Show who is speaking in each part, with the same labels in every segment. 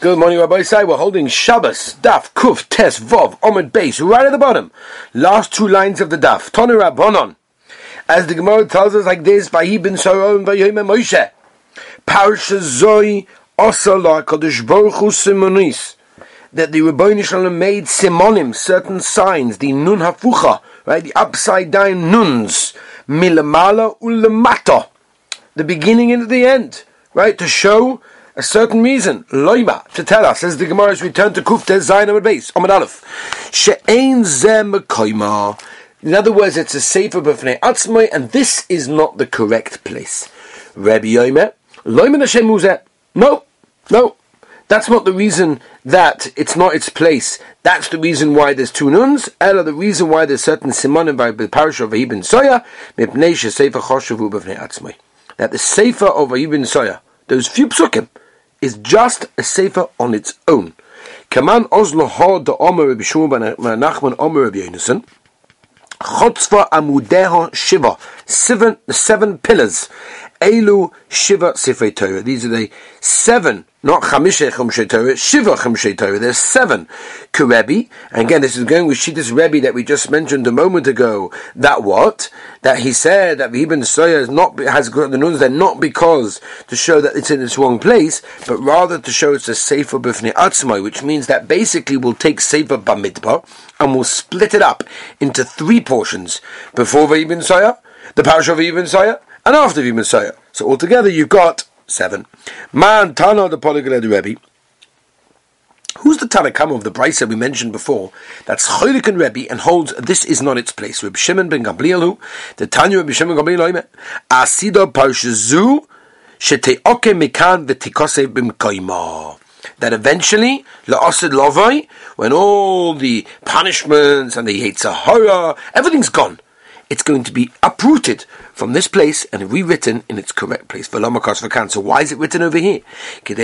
Speaker 1: Good morning, Rabbi Say. We're holding Shabbos, Daf, Kuf, Tes, Vov, Omid, Base, right at the bottom. Last two lines of the Daf. Tony Rabbonon. As the Gemara tells us like this, Vahi bin Saron, Vayoyim Moshe. Parsha Zoi, Osala, Kodesh Baruch Hu Simonis. That the Rabbi Shalom made simonim, certain signs, the nun hafucha, right, the upside down nuns, milamala ulamata, the beginning and the end, right, to show a certain reason, loima, to tell us, as the Gemara is returned to Kufte Zayin Amad Beis, Amad Aleph, she'ein zem koima. In other words, it's a safer b'fnei atzmai, and this is not the correct place. Rabbi Yomer, loima Hashem muzeh. No, no, that's not the reason that it's not its place. That's the reason why there's two nuns. Ella, the reason why there's certain simonim by the parish of Ibn Soya, mipnei she'sefer choshavu b'fnei atzmai. That the sefer of Ibn Soya, those few psukim, is just a sefer on its own. Omer Rabbi Shmuel ben Nachman Omer Rabbi Yonason. Chotzva shiva. Seven, seven pillars. Elu shiva sifrei Torah. These are the seven not Chamisha Chumshe Torah, Shiva Chumshe Torah. There's seven Kurebi. And again, this is going with Shittis Rebbe that we just mentioned a moment ago. That what? That he said that Ibn Soya is not, has got the nuns there not because to show that it's in its wrong place, but rather to show it's a Sefer Bifnei Atzmai, which means that basically we'll take Sefer Bamidbar and we'll split it up into three portions. Before Ibn Soya, the parish of Ibn Soya, and after Ibn Soya. So altogether you've got seven. Man Tana the Polyglot Rebbe. Who's the Tanakam of the Brisa we mentioned before? That's Cholik and Rebbe and holds this is not its place. Reb Shimon ben Gamliel, the Tanya Reb Shimon Gamliel, Asido Parshazu, Sheteoke Mikan V'tikose Bimkoima. That eventually, La'asid Lovai, when all the punishments and the Yetzirah, everything's gone it's going to be uprooted from this place and rewritten in its correct place. So why is it written over here? To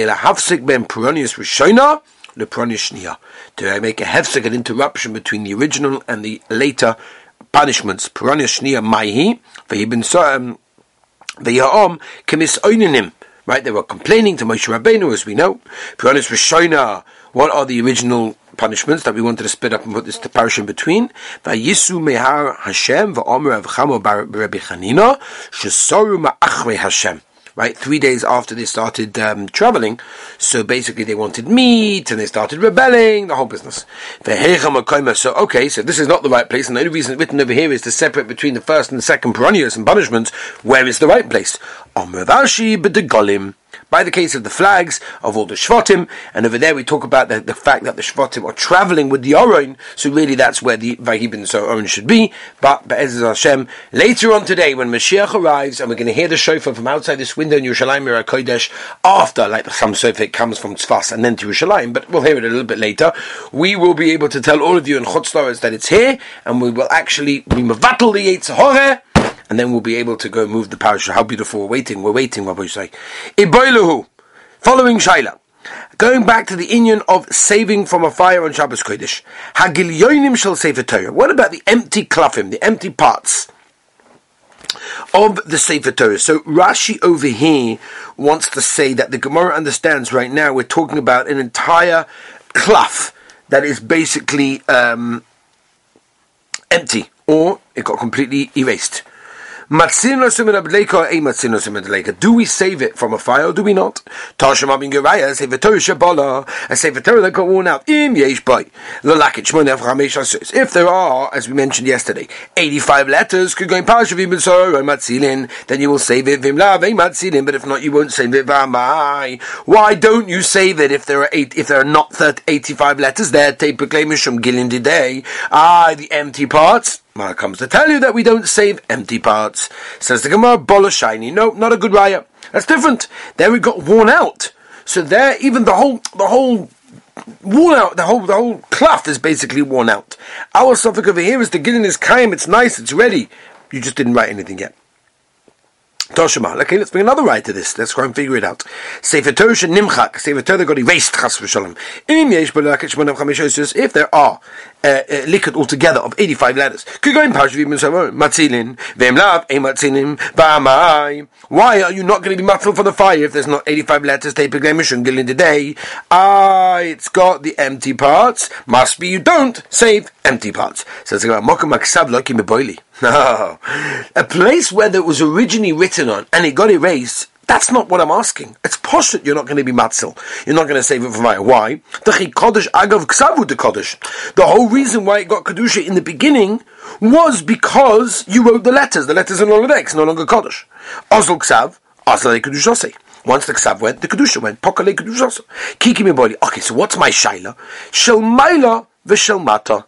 Speaker 1: make a hefsek, an interruption between the original and the later punishments. Um, right, they were complaining to Moshe Rabbeinu, as we know. What are the original punishments that we wanted to split up and put this to parish in between. Vayisu mehar Hashem va'omer avchamo Rabbi Chanina shesoru ma'achre Hashem. Right, three days after they started um, traveling, so basically they wanted meat and they started rebelling, the whole business. So okay, so this is not the right place, and the only reason written over here is to separate between the first and the second peronius and punishments. Where is the right place? Omer Vashi by the case of the flags of all the Shvatim, and over there we talk about the, the fact that the Shvatim are traveling with the Oron, so really that's where the Vahibin so Oron should be. But Be'ez Hashem, later on today when Mashiach arrives, and we're going to hear the shofar from outside this window in Yerushalayim Kodesh, after, like the some shofar comes from Tzfas and then to Yerushalayim, but we'll hear it a little bit later, we will be able to tell all of you in Chutz that it's here, and we will actually, we mevatel the Yetzirah, and then we'll be able to go move the parasha. How beautiful! We're waiting. We're waiting. What say? Iboiluhu. Following Shaila. Going back to the union of saving from a fire on Shabbos Kodesh. Hagilyonim shall save a Torah. What about the empty klafim, the empty parts? of the Sefer Torah. So Rashi over here wants to say that the Gemara understands right now we're talking about an entire klaf that is basically um, empty or it got completely erased. Do we save it from a fire or do we not? Tasham Abin Geraya, Sefer Torah Shabala, a Sefer Torah that got worn out. Im Yesh Bay. If there are, as we mentioned yesterday, 85 letters could go in Parashav Ibn Matzilin, then you will save it, Vimlav, Matzilin, but if not, you won't save it, Vamai. Why don't you save it if there are eight, if there are not 30, 85 letters there? Take proclaimers from Gilin. Ah, the empty parts. Mara comes to tell you that we don't save empty parts. Says the Gemara, bola shiny. No, not a good raya. That's different. There we got worn out. So there, even the whole, the whole worn out. The whole the whole cloth is basically worn out. Our suffix over here is the gilin is kaim. It's nice. It's ready. You just didn't write anything yet. Toshima. Okay, let's bring another right to this. Let's try and figure it out. Sefer Torah nimchak. Sefer Torah got erased. Chas v'shalom. If there are uh, uh, liquid altogether of 85 letters. Ba'amai. Why are you not going to be matzil for the fire if there's not 85 letters? Take Mishungil in the day. Ah, it's got the empty parts. Must be you don't save empty parts. So it's about. No. A place where it was originally written on and it got erased that's not what I'm asking. It's poshut you're not going to be matzil. You're not going to save it for fire. Why? The whole reason why it got kedusha in the beginning was because you wrote the letters. The letters are no longer no longer kodesh. Ozl ksav, ozl kedushose. Once the ksav went, the kedusha went. Pokale kedushose. Kiki body. Okay, so what's my shaila? Shel maila v'shel mata.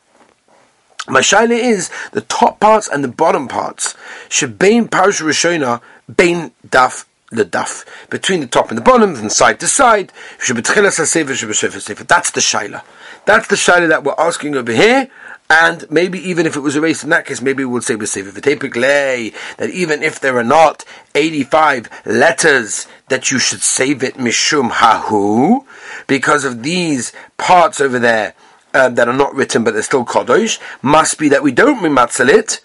Speaker 1: My shaila is the top parts and the bottom parts. Shebein parsha rishona, bein daf the daf between the top and the bottom, from side to side. That's the shaila. That's the shaila that we're asking over here. And maybe even if it was erased in that case, maybe we would say we save b'sefer v'tepik that even if there are not 85 letters, that you should save it mishum hahu, because of these parts over there um, that are not written but they're still kodosh, must be that we don't matzal it,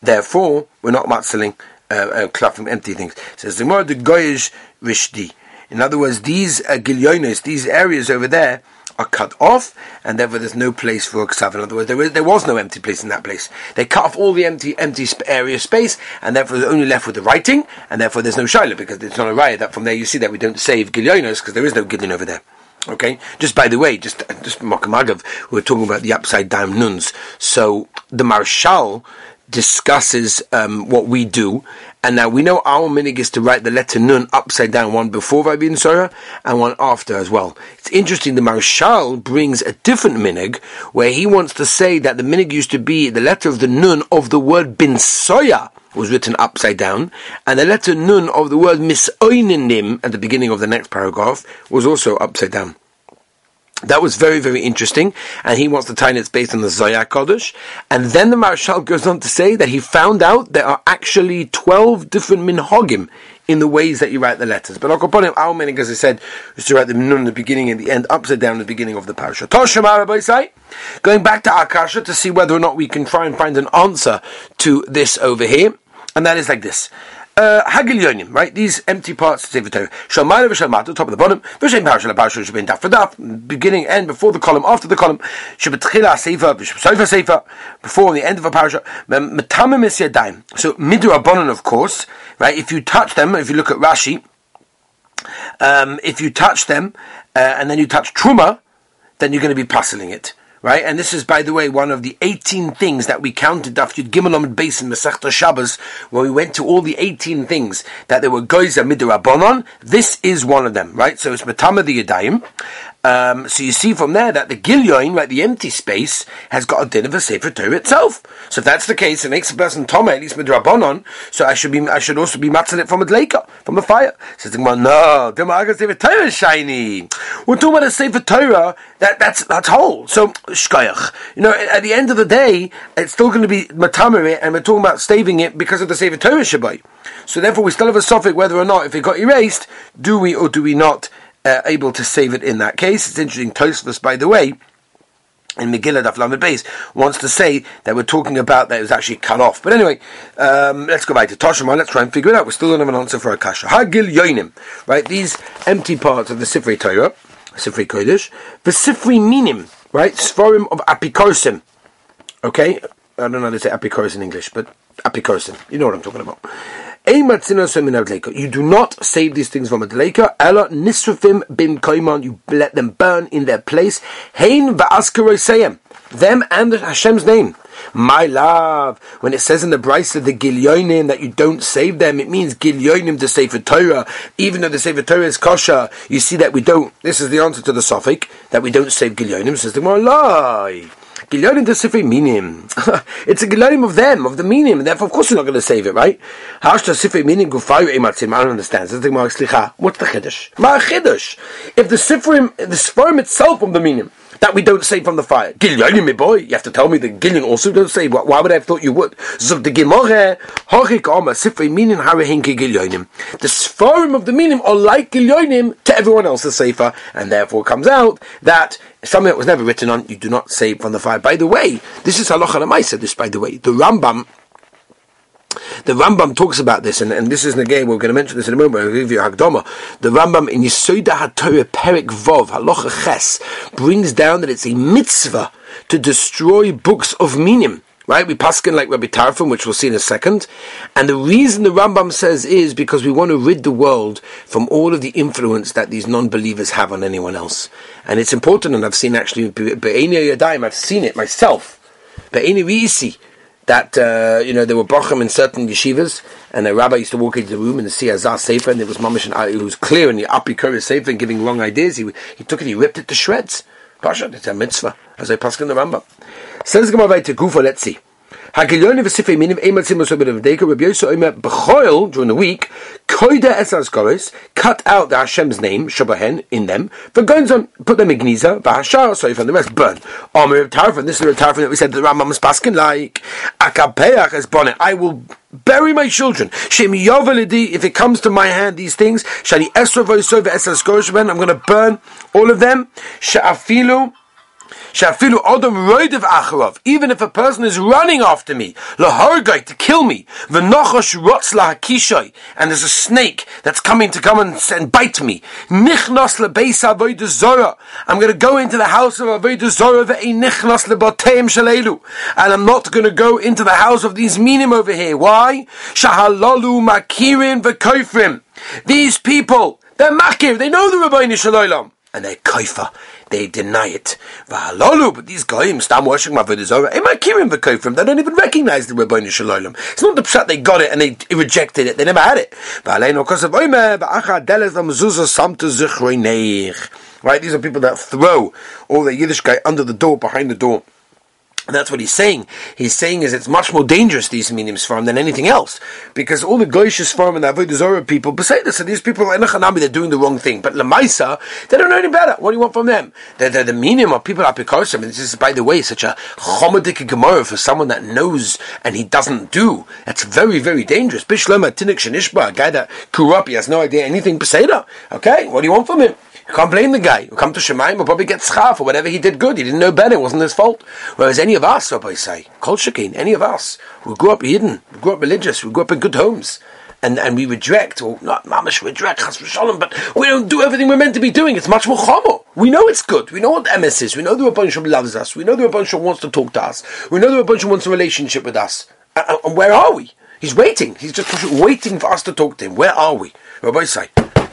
Speaker 1: therefore we're not matzaling uh, uh, from empty things. Says the more the goyish rishdi. In other words, these uh, these areas over there, are cut off, and therefore there's no place for ksav. In other words, there was, there was no empty place in that place. They cut off all the empty empty sp- area space, and therefore they're only left with the writing, and therefore there's no shiloh because it's not a riot. That from there you see that we don't save gilyonos because there is no gilyon over there. Okay. Just by the way, just just Makamagav, we were talking about the upside down nuns. So the Maharshal discusses um, what we do, and now we know our minig is to write the letter nun upside down, one before Rabbi Surah and one after as well. It's interesting. The Maharshal brings a different minig where he wants to say that the minig used to be the letter of the nun of the word bin soya was written upside down, and the letter nun of the word misoininim at the beginning of the next paragraph was also upside down. That was very, very interesting, and he wants to tie it based on the Zoya Kodesh. And then the Maharshal goes on to say that he found out there are actually 12 different minhagim in the ways that you write the letters. But Akoponim, our meaning, as I said, is to write the nun in the beginning and the end, upside down in the beginning of the parasha. Going back to Akasha to see whether or not we can try and find an answer to this over here, and that is like this Hagilyonim, right? These empty parts of Sefer Torah. Shalmayla v'shalmata, top of the bottom. V'shem parasha parasha should be daf for beginning and before the column, after the column. Should be tchila sefer, sofa sefer, before the end of a parasha. Metamim is yadayim. So midrabanon, of course, right? If you touch them, if you look at Rashi, um, if you touch them uh, and then you touch truma, then you're going to be puzzling it right? And this is, by the way, one of the 18 things that we counted after Gimel Amid Beis in Masechta Shabbos, where we went to all the 18 things that there were Goiza Midrabanon. This is one of them, right? So it's Matama the Yadayim. Um, so you see from there that the Gilyoin, right, the empty space, has got a din of a Sefer Torah itself. So if that's the case, it makes a person Toma, at least Midrabanon, so I should be, I should also be matzing it from a Dleika, from a fire. Says the Gemara, no, the Gemara Sefer Torah shiny. We're talking about a Sefer Torah that, that's, that's whole. So, shkoyach. You know, at the end of the day, it's still going to be matamere, and we're talking about staving it because of the Sefer Torah Shabbai. So therefore, we still have a suffix whether or not, if it got erased, do we or do we not uh, able to save it in that case? It's interesting. Tosfos, by the way, in Megillah Daf Lamed Beis wants to say that we're talking about that it was actually cut off. But anyway, um, let's go back to Toshima. Let's try and figure it out. We still don't have an answer for a kasha. Hagil Yoinim, right? These empty parts of the Sifrei Torah, Sifrei Kodesh, the Sifrei Minim, right? Sforim of Apikosim. Okay? I don't know how to say Apikosim in English, but Apikosim. You know what I'm talking about. You do not save these things from a deleka. Ella nisrafim bin koimon. You let them burn in their place. Hein va'askaroseyem. Them and Hashem's name. My love, when it says in the Brisa the Gilyonim that you don't save them, it means Gilyonim to save Sefer Torah. Even though the Sefer Torah is kosher, you see that we don't. This is the answer to the Sophic that we don't save Gilyonim. Says the Gemara, to Sefer Minim. it's a Gilyonim of them, of the Minim, therefore, of course, you're not going to save it, right? Should Sefer Minim gufayu ematzim? I don't understand. What's the Chiddush? Ma Chiddush. If the Sefer, the Sefer itself of the Minim, that we don't save from the fire. Gilyonim, my boy, you have to tell me the Gilyon also don't save. Why would I have thought you would? So the Gemore, Hochik Oma, Sifrei Minim Harahinki Gilyonim. The Sforim of the Minim are like Gilyonim to everyone else's Sefer, and therefore comes out that something that was never written on, you do not save from the fire. By the way, this is Halacha Lamaisa, this by the way. The Rambam, the Rambam talks about this, and, and this is again, we're going to mention this in a moment, I'll give you a Hagdoma. The Rambam in Yisoida HaTorah Perik Vov, Halacha Ches, brings down that it's a mitzvah to destroy books of minim. Right? We paskin like Rabbi Tarfon, which we'll see in a second. And the reason the Rambam says is because we want to rid the world from all of the influence that these non-believers have on anyone else. And it's important, and I've seen actually, I've seen it myself. Be'eni Riisi, that uh, you know there were bochum in certain yeshivas, and a rabbi used to walk into the room and see a sefer, and there was mamish, and it was clear in the apikura sefer and giving wrong ideas. He he took it, he ripped it to shreds. Pasha, it's a mitzvah, as I pass in the Rambam. Says Gemara to Kufa. Let's see. Hagiloni v'sifei minim eimat simos of Deka Rabbi Yosef Omer b'choil during the week koida esas goris cut out the Hashem's name shabahen in them for going on put them in gniza v'hashar so from the rest burn. Omer of Tarfon this is a Tarfon that we said that the Rambam is paskin like akapeach es bonnet I will bury my children. Shem yovelidi, if it comes to my hand, these things, shali esrov esas goris I'm going to burn all of them. Sha'afilu Shafilu Odom Roidev Acharov, even if a person is running after me, Lahargai to kill me, Venochosh Rotz Lahakishoi, and there's a snake that's coming to come and, and bite me, Nichnos Lebeis Avodah Zora, I'm going to go into the house of Avodah Zora Nichnos Leboteim Shalelu, and I'm not going to go into the house of these minim over here. Why? Shahalalu Makirin V'Koifrim. These people, they're makir, they know the Rabbi Shalom, and they're kaifa they deny it. But these guys, stam my Zorah, am I kirim v'kofrim? They don't even recognize the Rabbeinu Shalom. It's not the pshat they got it and they rejected it. They never had it. Right, these are people that throw all the Yiddish guy under the door, behind the door. And that's what he's saying. He's saying is it's much more dangerous these mediums farm than anything else because all the goyishes farm and the avodah zarah people say this. So these people are enochanami, they're doing the wrong thing. But lemaisa they don't know any better. What do you want from them? They're, they're the medium of people apikosim. And this is by the way such a chomadik gemara for someone that knows and he doesn't do. That's very very dangerous. Bishlema tinik shenishba a guy that grew up he has no idea anything peseda. Okay, what do you want from him? You can't blame the guy. You come to Shemaim, will probably get schaf or whatever he did good. He didn't know better. It wasn't his fault. Whereas any of us, Rabbi say, Kol Shekin, any of us who grew up hidden, we grew up religious, we grew up in good homes, and, and we reject, or not mamash reject, chas v'shalom, but we don't do everything we're meant to be doing. It's much more chomo. We know it's good. We know what MS is. We know the Rabban Shalom loves us. We know the Rabban Shalom wants to talk to us. We know the Rabban Shalom wants a relationship with us. And, and where are we? He's waiting. He's just waiting for us to talk to him. Where are we? Rabbi say,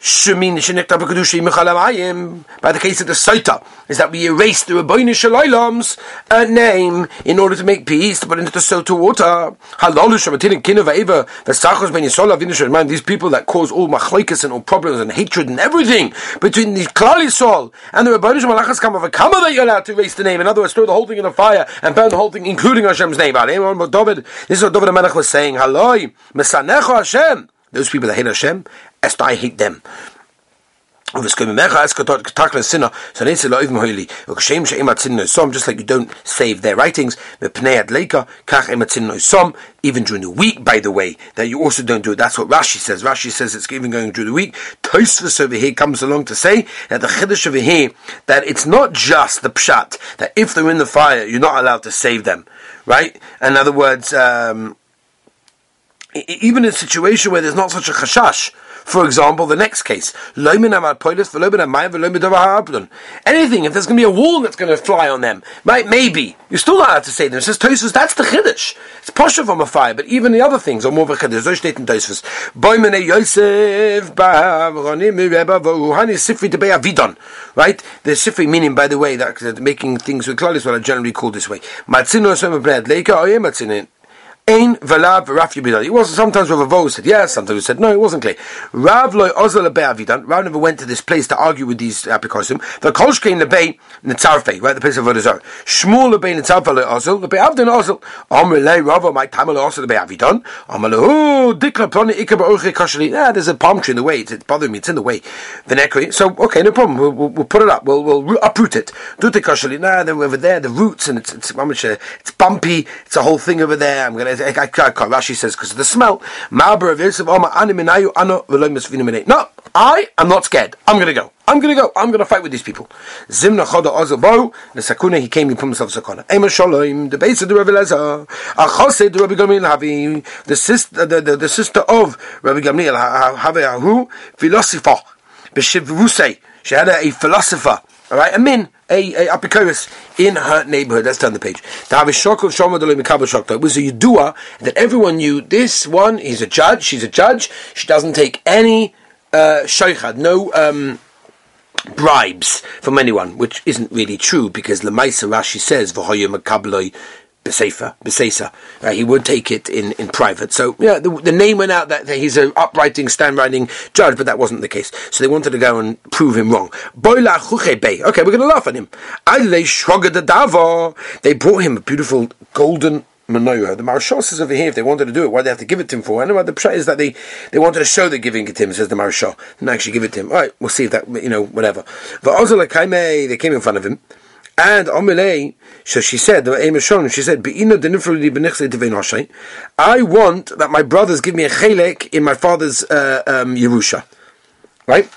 Speaker 1: by the case of the Saita, is that we erase the Rabbeinu Shalaylam's uh, name in order to make peace, to put into the Sota water. These people that cause all machlaikas and all problems and hatred and everything between the Klal Yisrael and the Rabbeinu a kama that you're allowed to erase the name. In other words, throw the whole thing in a fire and burn the whole thing, including Hashem's name. This is what David Melech was saying. Haloi, Mesanecho Hashem. Those people that hate Hashem, as I hate them. So just like you don't save their writings, even during the week, by the way, that you also don't do it. That's what Rashi says. Rashi says it's even going through the week. Tosfos over here comes along to say that the Chiddush over here, that it's not just the Pshat, that if they're in the fire, you're not allowed to save them. Right? In other words, um, even in a situation where there's not such a chashash. For example, the next case, anything, if there's going to be a wall that's going to fly on them, right, maybe, you're still not allowed to say them. It says that's the Chiddush. It's posher from a fire, but even the other things are more of a Chiddush. In Tosfos. Yosef, Sifri Right? The Sifri meaning, by the way, that, making things with Klalis, what I generally call this way. Valav Raf Yabidon. It was sometimes Rav Avo said yes, sometimes he said no, it wasn't clear. Rav Loy Ozel. Rav never went to this place to argue with these apikosim. The Kolshkein Lebei Netzarfe, right, the place of Vodazar. Shmuel Lebei Netzarfe Le Ozel, Lebei Avdan Ozel. Amr Le Rav, my Tamal Ozel Lebei Avidan. Amr Le, oh, Dikla Ploni Ikab Orche. Yeah, there's a palm tree in the way, it's, bothering me, it's in the way. The Nekri. So, okay, no problem, we'll, we'll, we'll put it up, we'll, we'll uproot it. Dute Kashli, nah, they're over there, the roots, and it's, it's, it's bumpy, it's a whole thing over there, I'm gonna, I, I, Rashi says, because of the smell. No, I am not scared. I'm going to go. I'm going to go. I'm going to fight with these people. Zimna ozabo. The sakuna he came. He put himself sakuna. Ema shalom. The base of the Rabbi Lezer. Rabbi Gamliel Havi. The sister, the, the, the sister of Rabbi Gamliel Havi Ahu philosopher. B'shivusei. She had a philosopher. All right, a min a, a apikoris in her neighborhood. Let's turn the page. It was a yudua that everyone knew this one, he's a judge, she's a judge, she doesn't take any uh, no um, bribes from anyone, which isn't really true because Lamaisa Rashi says, Besefa, Besesa. Uh, he would take it in, in private. So, yeah, the, the name went out that, that he's an uprighting, stand-writing judge, but that wasn't the case. So they wanted to go and prove him wrong. Okay, we're going to laugh at him. They brought him a beautiful golden menorah. The Maharshal says over here, if they wanted to do it, why they have to give it to him for? And the pshat is that they, they wanted to show they're giving it to him, says the Maharshal. And actually give it to him. All right, we'll see if that, you know, whatever. They came in front of him. And Omelei, so she said, the aim is shown, she said, I want that my brothers give me a chelek in my father's uh, um, Yerusha. Right?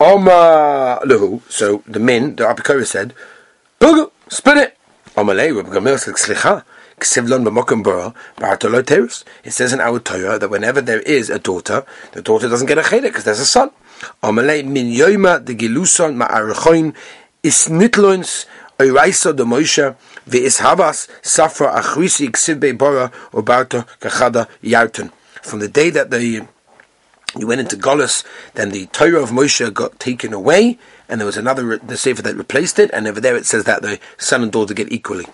Speaker 1: Oma lehu, so the men, the Apikora said, Bugu, split it. Omelei, Rabbi Gamliel said, Slicha. It says in our Torah that whenever there is a daughter, the daughter doesn't get a chelek because there's a son. Amalei min yoima de giluson ma'archoin isnitloins De Moshe ve'ishavas safra achrisi bora kachada yarten. From the day that the you went into Golis, then the Torah of Moshe got taken away, and there was another the sefer that replaced it, and over there it says that the son and daughter get equally.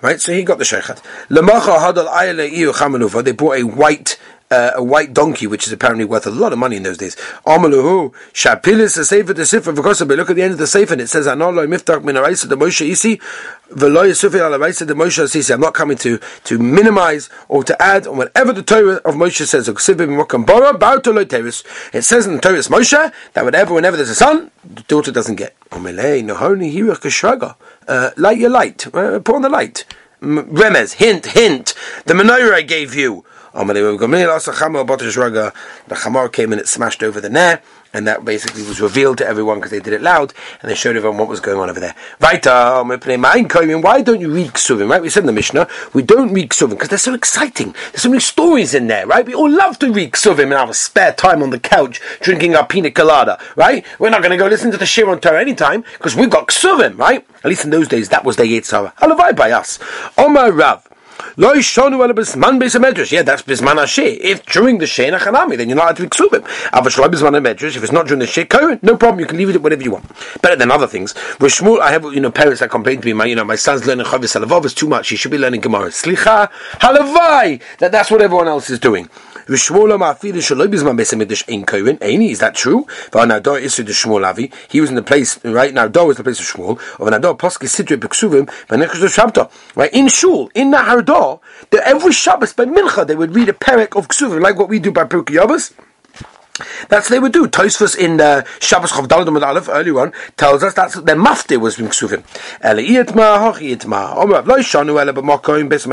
Speaker 1: Right, so he got the shechat. They brought a white uh, a white donkey, which is apparently worth a lot of money in those days. Amaluhu shapilis the sefer the sefer because look at the end of the sefer and it says Anolo miftach min the Moshe isi v'lo yisufil al the Moshe asisi. I'm not coming to to minimize or to add on whatever the Torah of Moshe says. It says in the Torah Moshe that whatever whenever there's a son, the daughter doesn't get. Uh, light your light. Uh, put on the light. Remez, hint, hint. The menorah I gave you. The Chamor came and it smashed over the Nair, and that basically was revealed to everyone because they did it loud, and they showed everyone what was going on over there. Right, Why don't you read Ksuvim, right? We said in the Mishnah, we don't read Ksuvim because they're so exciting. There's so many stories in there, right? We all love to read Ksuvim in our spare time on the couch, drinking our pina colada, right? We're not going to go listen to the Shir on Torah anytime because we've got Ksuvim, right? At least in those days, that was the Yitzhara. Halavai by us. Omar Rav. Lo shonu ala bisman beis medrash. Yeah, that's bisman hashe. If during the nachanami, then you're not allowed to ksubim. Avashlo bisman medrash. If it's not during the sheh kohen, no problem. You can leave it whatever you want. Better than other things. With Shmuel, I have you know parents that complain to me. My you know my son's learning chavis halavov is too much. He should be learning gemara. Slicha halavai. That that's what everyone else is doing. Is that true? He was in the place, right now, Dor was the place of Shmuel, of an Ador, Poski Sidre Beksuvim, Right, in Shul, in Nahar Dor, every Shabbos by Mincha, they would read a perek of Ksuvim, like what we do by Pirkei Yabbos. That's what they would do. Tosfos in the Shabbos Chav Daladum Aleph, early one, tells us that's their mafte was from Ksuvim.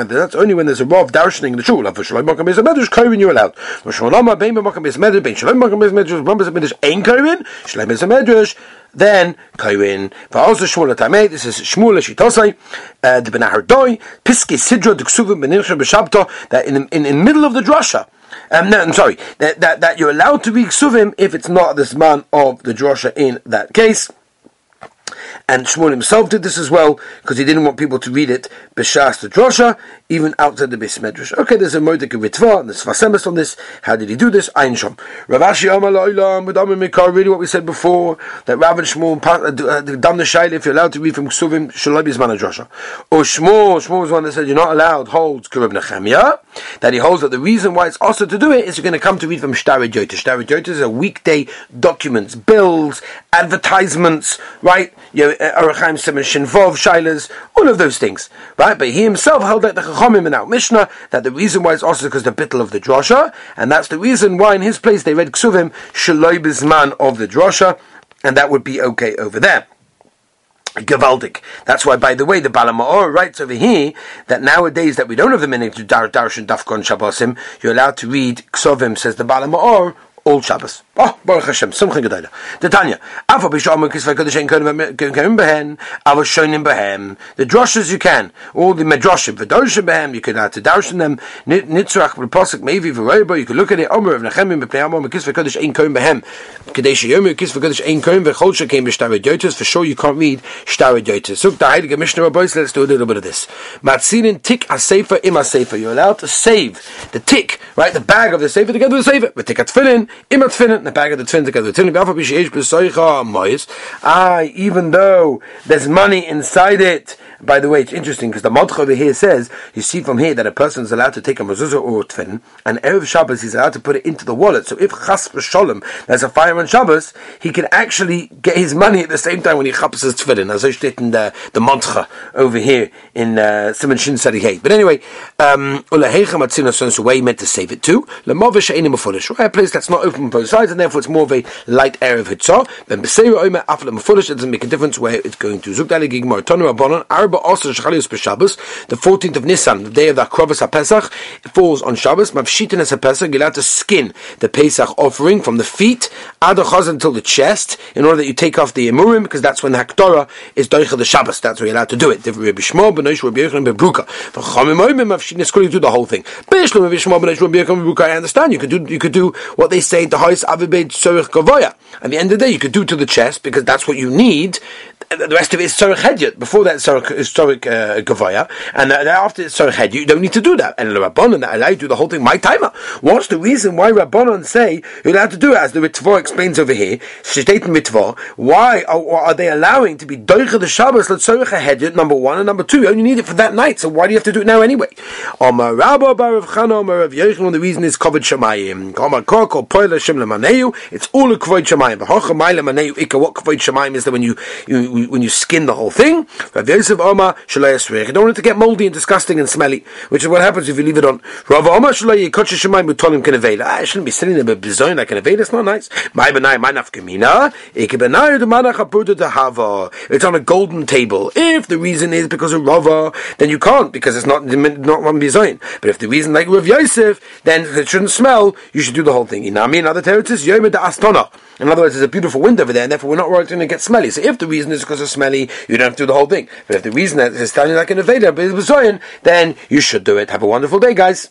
Speaker 1: That's only when there's a Rav darshaning in the shul. For Shalom Makam Beis Kovin you're allowed. For Shalom Bein Makam Beis Medrash, Shalom Makam Beis Medrash, Beis Medrash, Ein Kovin, Shalom Beis Medrash, then. For also Shmuel Tamei, this is Shmuel Shitosai, uh, the Ben Ahardoi, Piske Sidra, the Ksuvim, Benincha B'Shabto, that in, in the middle of the drasha, um, no, I'm sorry, that, that, that you're allowed to be ksuvim if it's not this man of the drosha in that case. And Shmuel himself did this as well because he didn't want people to read it b'shas the drosha, even outside the bis medrash. Okay, there's a moedik of ritva and there's fasemis on this. How did he do this? Ein shom. Ravashi Mikar. Really, what we said before that Rav and Shmuel uh, uh, done the shaila if you're allowed to read from Ksuvim Shalom Bisman drosha. Or Shmuel, Shmuel was one that said you're not allowed. Holds Kurab Nechemia that he holds that the reason why it's also to do it is you're going to come to read from Shtari Jota. Shtari Jota is a weekday documents, bills, advertisements, right? You Arachaim Simon Shinvov, Shilas, all of those things, right? But he himself held that the Chachomim in our Mishnah that the reason why it's also because the bittel of the drosha, and that's the reason why in his place they read Ksuvim Shaloi Bizman of the drosha, and that would be okay over there. Gavaldik. That's why, by the way, the Baal HaMaor writes over here that nowadays that we don't have the minute to dar darshan dafkon shabbosim, you're allowed to read ksovim, says the Baal HaMaor, all Shabbos. Oh, Baruch Hashem, Simcha Gedoyla. The Tanya, Afa B'Shalom Kisvei Kodesh Kodim Behen, Ava Shonim Behem. The droshes you can, all the medrashim, V'Doshim Behem, you can add to darshan them, Nitzrach B'Posik Mevi V'Roibo, you can look at it, Omer of Nechemim B'Pnei Amor Kisvei Kodesh Ein Kodim Behem, Kadesh Yomer Kisvei Kodesh Ein Kodim V'Chol Shekem B'Shtar Yotis, for sure you can't read Shtar Yotis. So the Heilige Mishnah Rabbi, let's do a little bit of this. Matzinin Tik Asefer Im Asefer, you're allowed to save the tick, right, the bag of the sefer together with the sefer, with Tik Atfilin, Im Atfilin, the bag of the twin together. Ah, even though there's money inside it, by the way, it's interesting because the Madcha over here says, you see from here that a person is allowed to take a mezuzah or a tefillin, and Erev Shabbos he's allowed to put it into the wallet. So if chas v'sholem, there's a fire on Shabbos, he can actually get his money at the same time when he chaps his tefillin, as I stated in the, the over here in uh, Simon Shin Sadi But anyway, um, so where he meant to save it to, right? a place that's not open on both sides, and therefore it's more of a light Erev Hitzah. Ben Beseira Omer Afla Mefulish, it doesn't make a difference where it's going to. Zugdali Gigmar Tonu Also Shachalius B'Shabbos, the 14th of Nisan, the day of the Akrovas HaPesach, falls on Shabbos, Mavshitin as HaPesach, you're allowed to skin the Pesach offering from the feet, Adachaz until the chest, in order that you take off the Emurim, because that's when the Haktorah is Doicha the Shabbos, that's where you're allowed to do it. Rabbi Shmo, Benoish, Rabbi Yochanan, Bebruka. V'chamim Oimim, Mavshitin is do the whole thing. Rabbi Benoish, Rabbi Yochanan, I understand, you could do, you could do what they say, the Avibed Tzorich. At the end of the day, you could do to the chest, because that's what you need, the rest of it is Tzorich Hedyot. Before that, Tzorich historic uh, Gavaya, and uh, after Sarched, you don't need to do that. And Rabbanon that allow you to do the whole thing, my timer. What's the reason why Rabbanon say you're allowed to do it? As the Ritva explains over here, Shteit Mitzvah, why are, are, they allowing to be Doicha the Shabbos, say Hedyot, number one, and number two, you only need it for that night, so why do you have to do it now anyway? Omar Rabba Barav Chana, the reason is covered Shemayim. It's all a Kvoid Shemayim. What Kvoid Shemayim is that when you, you, when you skin the whole thing? Rav Yosef Omar, Shalei you don't want it to get moldy and disgusting and smelly, which is what happens if you leave it on. Rav Omar Shalei Yikotche Shemaim Mutolim Kenevela. Ah, I shouldn't be sitting there but bizoin like an Avela. It's not nice. My benai, my nafkamina. Ike benai the manach aputa to hava. It's on a golden table. If the reason is because of Rava, then you can't because it's not not one bizoin. But if the reason like Rav Yosef, then it shouldn't smell. You should do the whole thing. Inami in other territories, Yom Astona. In other words, there's a beautiful wind over there, and therefore we're not worried it's going to get smelly. So if the reason is because of smelly, you don't have to do the whole thing. But if the reason that it's standing like an Aveda, then you should do it. Have a wonderful day, guys.